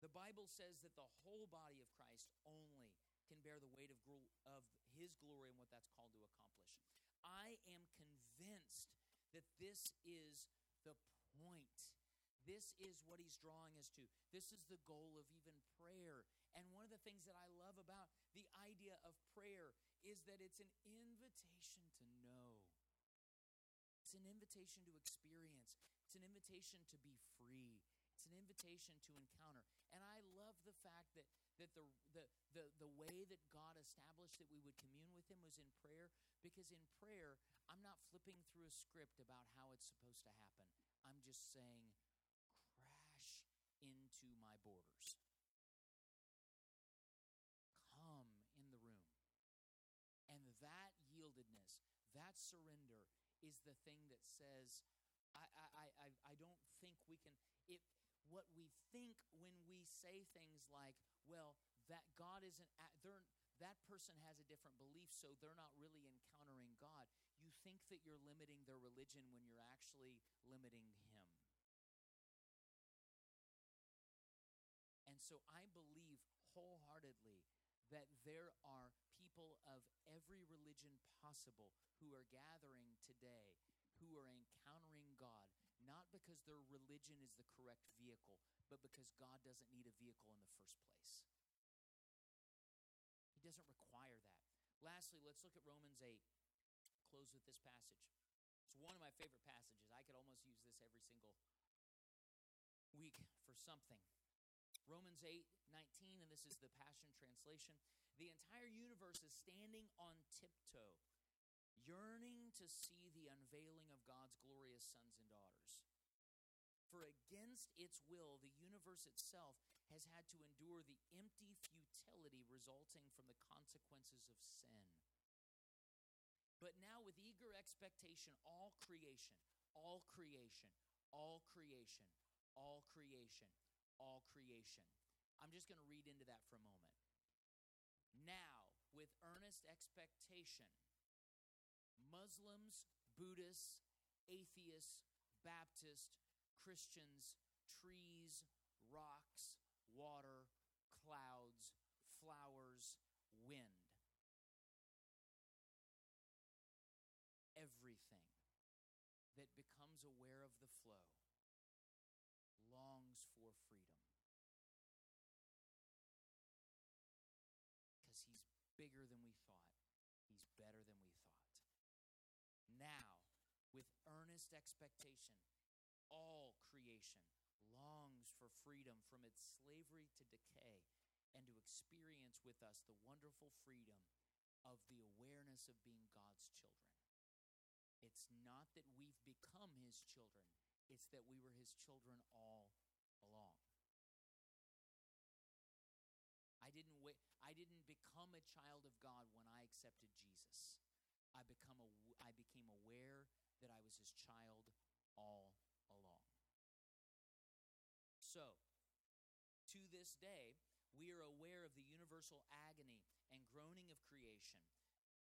[SPEAKER 1] The Bible says that the whole body of Christ only can bear the weight of, of his glory and what that's called to accomplish. I am convinced that this is the point this is what he's drawing us to. This is the goal of even prayer. And one of the things that I love about the idea of prayer is that it's an invitation to know. It's an invitation to experience. It's an invitation to be free. It's an invitation to encounter. And I love the fact that, that the, the, the, the way that God established that we would commune with Him was in prayer, because in prayer, I'm not flipping through a script about how it's supposed to happen. I'm just saying, crash into my borders. Come in the room. And that yieldedness, that surrender, is the thing that says, I, I, I, I don't think we can. It, what we think when we say things like, well, that God isn't, they're, that person has a different belief, so they're not really encountering God. You think that you're limiting their religion when you're actually limiting Him. And so I believe wholeheartedly that there are people of every religion possible who are gathering today, who are encountering God, not because their religion is the correct vehicle, but because God doesn't need a vehicle in the first place. He doesn't require that. Lastly, let's look at Romans 8. Close with this passage. It's one of my favorite passages. I could almost use this every single week for something. Romans 8 19, and this is the Passion Translation. The entire universe is standing on tiptoe, yearning to see the unveiling of God's glorious sons and daughters. For against its will, the universe itself has had to endure the empty futility resulting from the consequences of sin. But now, with eager expectation, all creation, all creation, all creation, all creation all creation I'm just going to read into that for a moment. Now, with earnest expectation, Muslims, Buddhists, atheists, Baptists, Christians, trees, rocks, water, clouds, flowers, wind. Everything that becomes aware of the flow longs for freedom. Because he's bigger than we thought, he's better than we thought. Now, with expectation, all creation longs for freedom from its slavery to decay and to experience with us the wonderful freedom of the awareness of being God's children. It's not that we've become his children, it's that we were his children all along. I didn't wait, I didn't become a child of God when I accepted Jesus. I become a, I became aware that I was his child all along. So, to this day, we are aware of the universal agony and groaning of creation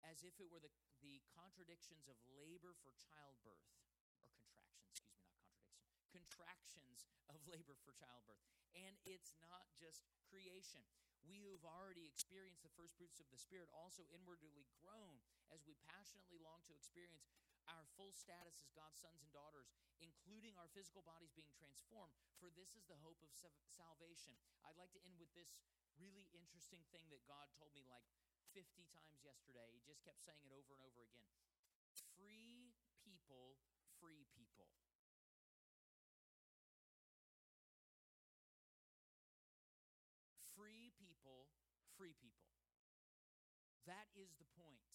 [SPEAKER 1] as if it were the, the contradictions of labor for childbirth, or contraction, excuse me, not contradiction, contractions of labor for childbirth. And it's not just creation. We who've already experienced the first fruits of the Spirit also inwardly groan as we passionately long to experience our full status as God's sons and daughters, including our physical bodies being transformed, for this is the hope of salvation. I'd like to end with this really interesting thing that God told me like 50 times yesterday. He just kept saying it over and over again. Free people, free people. Free people, free people. That is the point.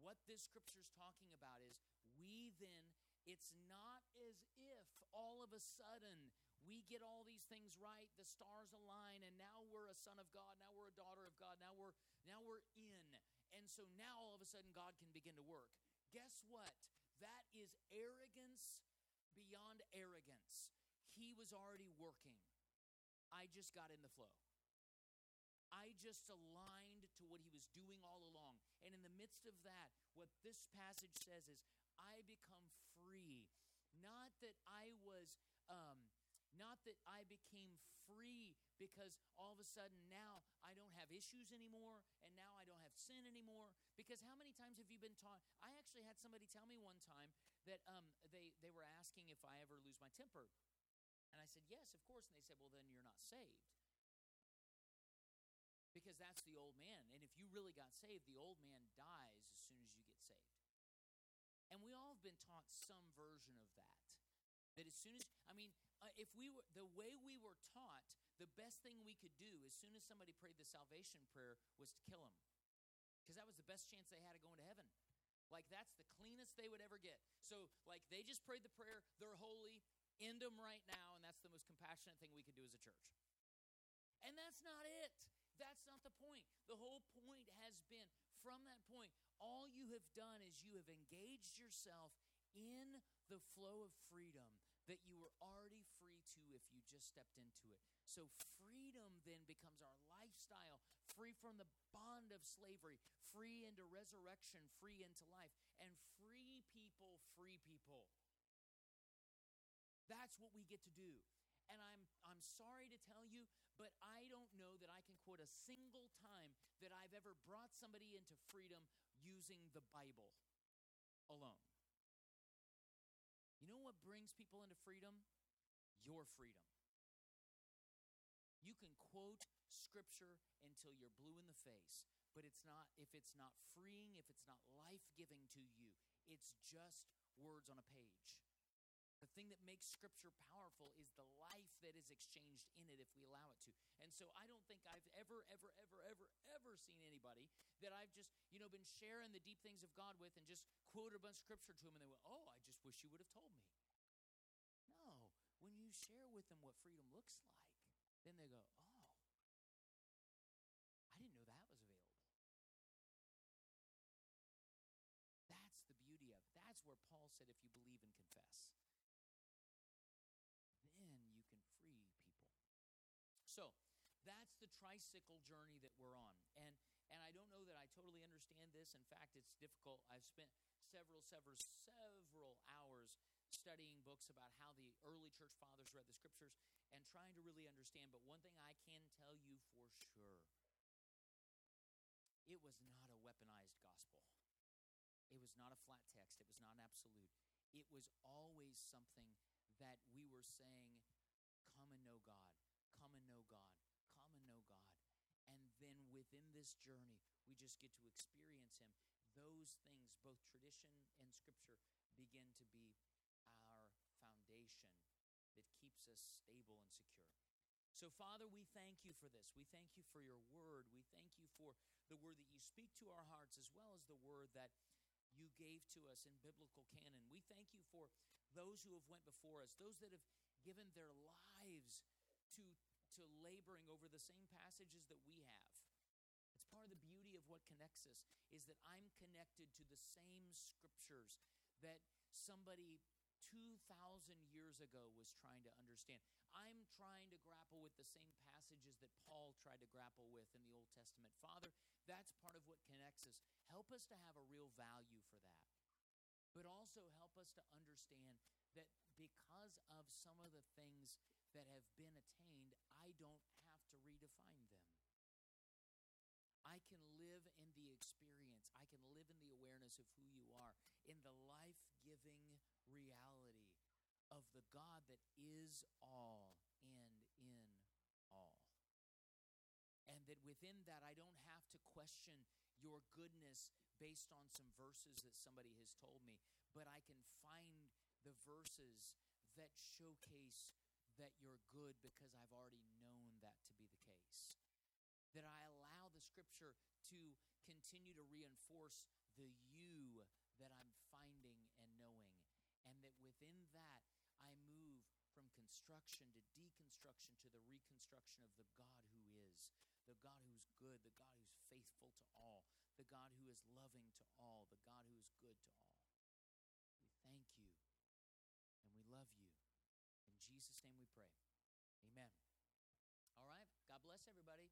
[SPEAKER 1] What this scripture is talking about is we then, it's not as if all of a sudden we get all these things right, the stars align, and now we're a son of God, now we're a daughter of God, now we're now we're in. And so now all of a sudden God can begin to work. Guess what? That is arrogance beyond arrogance. He was already working. I just got in the flow. I just aligned to what he was doing all along. And in the midst of that, what this passage says is, I become free. Not that I was um, not that I became free because all of a sudden now I don't have issues anymore and now I don't have sin anymore. Because how many times have you been taught? I actually had somebody tell me one time that um, they, they were asking if I ever lose my temper. And I said, yes, of course. And they said, well, then you're not saved. That's the old man. And if you really got saved, the old man dies as soon as you get saved. And we all have been taught some version of that. That as soon as, I mean, uh, if we were the way we were taught, the best thing we could do as soon as somebody prayed the salvation prayer was to kill them. Because that was the best chance they had of going to heaven. Like that's the cleanest they would ever get. So, like they just prayed the prayer, they're holy, end them right now, and that's the most compassionate thing we could do as a church. And that's not it. That's not the point. The whole point has been from that point, all you have done is you have engaged yourself in the flow of freedom that you were already free to if you just stepped into it. So, freedom then becomes our lifestyle, free from the bond of slavery, free into resurrection, free into life, and free people, free people. That's what we get to do. And I'm, I'm sorry to tell you, but I don't know that I can quote a single time that I've ever brought somebody into freedom using the Bible alone. You know what brings people into freedom? Your freedom. You can quote scripture until you're blue in the face, but it's not if it's not freeing, if it's not life-giving to you, it's just words on a page. The thing that makes scripture powerful is the life that is exchanged in it if we allow it to. And so I don't think I've ever, ever, ever, ever, ever seen anybody that I've just, you know, been sharing the deep things of God with and just quoted a bunch of scripture to them and they went, oh, I just wish you would have told me. No, when you share with them what freedom looks like, then they go, oh, I didn't know that was available. That's the beauty of it. That's where Paul said, if you believe and confess. So, that the tricycle journey that we're on. And and I don't know that I totally understand this. In fact, it's difficult. I've spent several, several, several hours studying books about how the early church fathers read the scriptures and trying to really understand. But one thing I can tell you for sure it was not a weaponized gospel. It was not a flat text. It was not absolute. It was always something that we were saying, Come and know God, come and know God, come and know God. And then within this journey, we just get to experience Him. Those things, both tradition and scripture, begin to be our foundation that keeps us stable and secure. So, Father, we thank you for this. We thank you for your word. We thank you for the word that you speak to our hearts, as well as the word that you gave to us in biblical canon. We thank you for those who have went before us, those that have given their lives to to laboring over the same passages that we have. Part of the beauty of what connects us is that I'm connected to the same scriptures that somebody 2,000 years ago was trying to understand. I'm trying to grapple with the same passages that Paul tried to grapple with in the Old Testament. Father, that's part of what connects us. Help us to have a real value for that. But also help us to understand that because of some of the things that have been attained, I don't have to redefine them. I can live in the experience, I can live in the of who you are, in the life giving reality of the God that is all and in all. And that within that, I don't have to question your goodness based on some verses that somebody has told me, but I can find the verses that showcase that you're good because I've already known that to be the case. That I allow the scripture to continue to reinforce the you that I'm finding and knowing. And that within that, I move from construction to deconstruction to the reconstruction of the God who is, the God who's good, the God who's faithful to all, the God who is loving to all, the God who is good to all. We thank you and we love you. In Jesus' name we pray. Amen. All right. God bless everybody.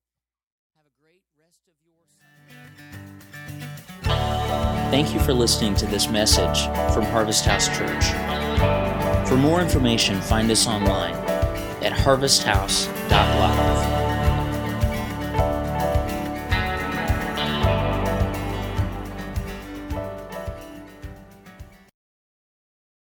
[SPEAKER 1] Have a great rest of your
[SPEAKER 2] Thank you for listening to this message from Harvest House Church. For more information, find us online at harvesthouse.live.